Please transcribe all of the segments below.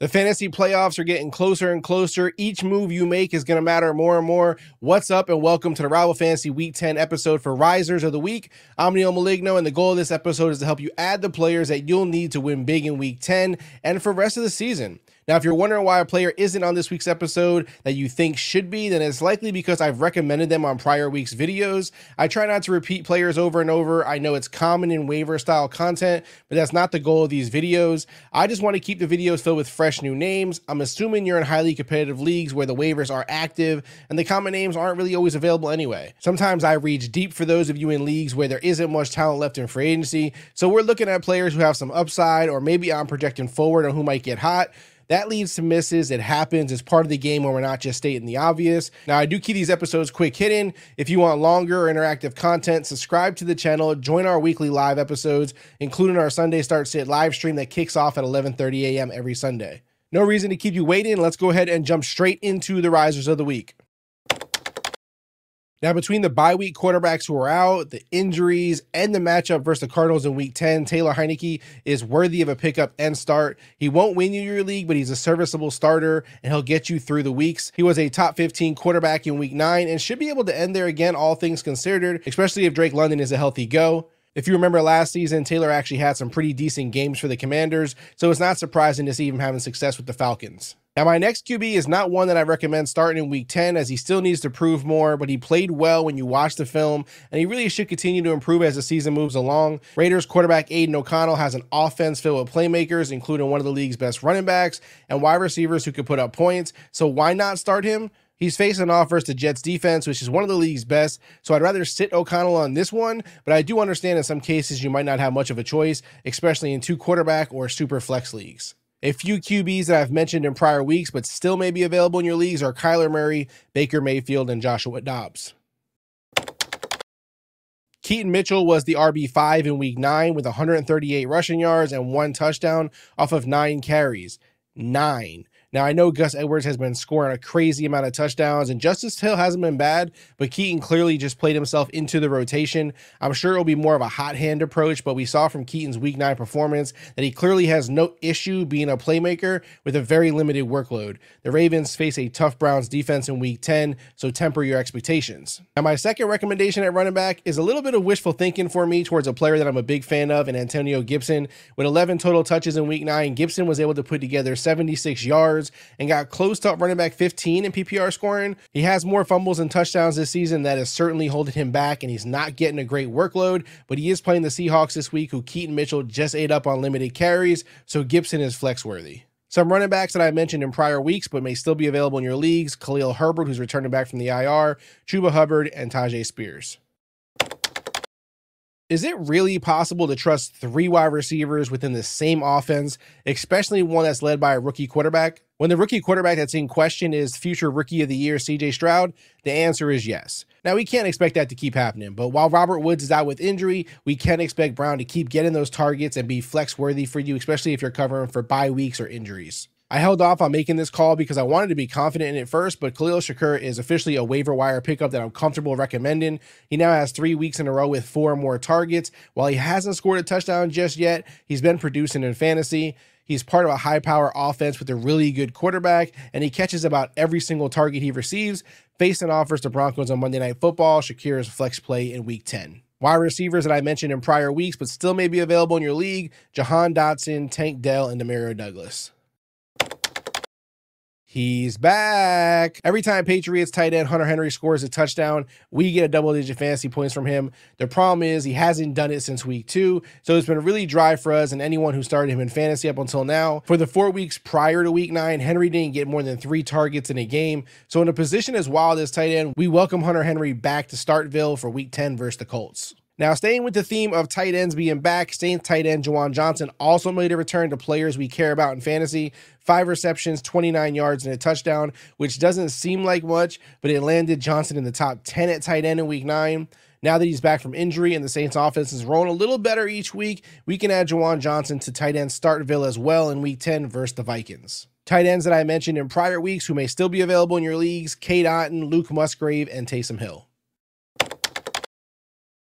The fantasy playoffs are getting closer and closer. Each move you make is going to matter more and more. What's up, and welcome to the Rival Fantasy Week 10 episode for Risers of the Week. I'm Neil Maligno, and the goal of this episode is to help you add the players that you'll need to win big in Week 10 and for the rest of the season. Now, if you're wondering why a player isn't on this week's episode that you think should be, then it's likely because I've recommended them on prior week's videos. I try not to repeat players over and over. I know it's common in waiver style content, but that's not the goal of these videos. I just want to keep the videos filled with fresh new names. I'm assuming you're in highly competitive leagues where the waivers are active and the common names aren't really always available anyway. Sometimes I reach deep for those of you in leagues where there isn't much talent left in free agency. So we're looking at players who have some upside, or maybe I'm projecting forward on who might get hot. That leads to misses. It happens. It's part of the game when we're not just stating the obvious. Now, I do keep these episodes quick hidden. If you want longer or interactive content, subscribe to the channel, join our weekly live episodes, including our Sunday Start Sit live stream that kicks off at 11:30 a.m. every Sunday. No reason to keep you waiting. Let's go ahead and jump straight into the risers of the week. Now, between the bye week quarterbacks who are out, the injuries, and the matchup versus the Cardinals in week 10, Taylor Heinicke is worthy of a pickup and start. He won't win you your league, but he's a serviceable starter and he'll get you through the weeks. He was a top 15 quarterback in week 9 and should be able to end there again, all things considered, especially if Drake London is a healthy go. If you remember last season, Taylor actually had some pretty decent games for the Commanders, so it's not surprising to see him having success with the Falcons. Now, my next QB is not one that I recommend starting in week 10 as he still needs to prove more, but he played well when you watch the film, and he really should continue to improve as the season moves along. Raiders quarterback Aidan O'Connell has an offense filled with playmakers, including one of the league's best running backs and wide receivers who could put up points, so why not start him? He's facing off versus the Jets defense, which is one of the league's best. So I'd rather sit O'Connell on this one, but I do understand in some cases you might not have much of a choice, especially in two quarterback or super flex leagues. A few QBs that I've mentioned in prior weeks, but still may be available in your leagues are Kyler Murray, Baker Mayfield, and Joshua Dobbs. Keaton Mitchell was the RB5 in week 9 with 138 rushing yards and one touchdown off of nine carries. Nine. Now, I know Gus Edwards has been scoring a crazy amount of touchdowns, and Justice Hill hasn't been bad, but Keaton clearly just played himself into the rotation. I'm sure it'll be more of a hot hand approach, but we saw from Keaton's week nine performance that he clearly has no issue being a playmaker with a very limited workload. The Ravens face a tough Browns defense in week 10, so temper your expectations. Now, my second recommendation at running back is a little bit of wishful thinking for me towards a player that I'm a big fan of, and Antonio Gibson. With 11 total touches in week nine, Gibson was able to put together 76 yards yards and got close to running back 15 in PPR scoring. He has more fumbles and touchdowns this season. That is certainly holding him back, and he's not getting a great workload, but he is playing the Seahawks this week, who Keaton Mitchell just ate up on limited carries, so Gibson is flex worthy. Some running backs that I mentioned in prior weeks, but may still be available in your leagues Khalil Herbert, who's returning back from the IR, Chuba Hubbard, and Tyjae Spears. Is it really possible to trust three wide receivers within the same offense, especially one that's led by a rookie quarterback? When the rookie quarterback that's in question is future rookie of the year CJ Stroud, the answer is yes. Now, we can't expect that to keep happening, but while Robert Woods is out with injury, we can expect Brown to keep getting those targets and be flex worthy for you, especially if you're covering for bye weeks or injuries. I held off on making this call because I wanted to be confident in it first, but Khalil Shakir is officially a waiver wire pickup that I'm comfortable recommending. He now has three weeks in a row with four more targets. While he hasn't scored a touchdown just yet, he's been producing in fantasy. He's part of a high power offense with a really good quarterback, and he catches about every single target he receives. Facing offers the Broncos on Monday Night Football, Shakir is flex play in week 10. Wide receivers that I mentioned in prior weeks, but still may be available in your league Jahan Dotson, Tank Dell, and Demario Douglas. He's back. Every time Patriots tight end Hunter Henry scores a touchdown, we get a double digit fantasy points from him. The problem is he hasn't done it since week two. So it's been really dry for us and anyone who started him in fantasy up until now. For the four weeks prior to week nine, Henry didn't get more than three targets in a game. So in a position as wild as tight end, we welcome Hunter Henry back to Startville for week 10 versus the Colts. Now, staying with the theme of tight ends being back, Saints tight end Juwan Johnson also made a return to players we care about in fantasy. Five receptions, 29 yards, and a touchdown, which doesn't seem like much, but it landed Johnson in the top 10 at tight end in week nine. Now that he's back from injury and the Saints offense is rolling a little better each week, we can add Juwan Johnson to tight end Startville as well in week 10 versus the Vikings. Tight ends that I mentioned in prior weeks who may still be available in your leagues Cade Otton, Luke Musgrave, and Taysom Hill.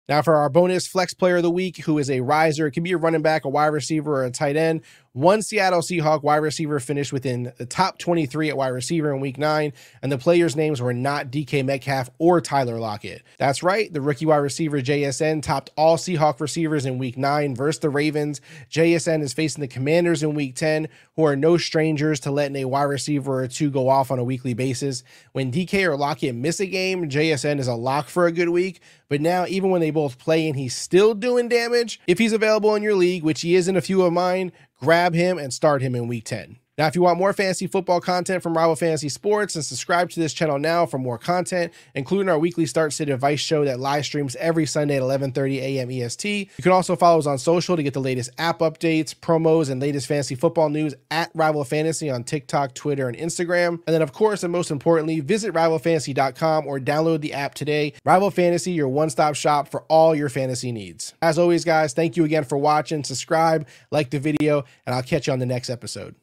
Now, for our bonus flex player of the week, who is a riser, it can be a running back, a wide receiver, or a tight end. One Seattle Seahawk wide receiver finished within the top 23 at wide receiver in week nine, and the players' names were not DK Metcalf or Tyler Lockett. That's right, the rookie wide receiver JSN topped all Seahawk receivers in week nine versus the Ravens. JSN is facing the Commanders in week 10, who are no strangers to letting a wide receiver or two go off on a weekly basis. When DK or Lockett miss a game, JSN is a lock for a good week, but now even when they both play and he's still doing damage, if he's available in your league, which he is in a few of mine, grab him and start him in week 10. Now, if you want more fantasy football content from Rival Fantasy Sports, and subscribe to this channel now for more content, including our weekly Start State Advice show that live streams every Sunday at 11:30 a.m. EST. You can also follow us on social to get the latest app updates, promos, and latest fantasy football news at Rival Fantasy on TikTok, Twitter, and Instagram. And then, of course, and most importantly, visit RivalFantasy.com or download the app today. Rival Fantasy, your one-stop shop for all your fantasy needs. As always, guys, thank you again for watching. Subscribe, like the video, and I'll catch you on the next episode.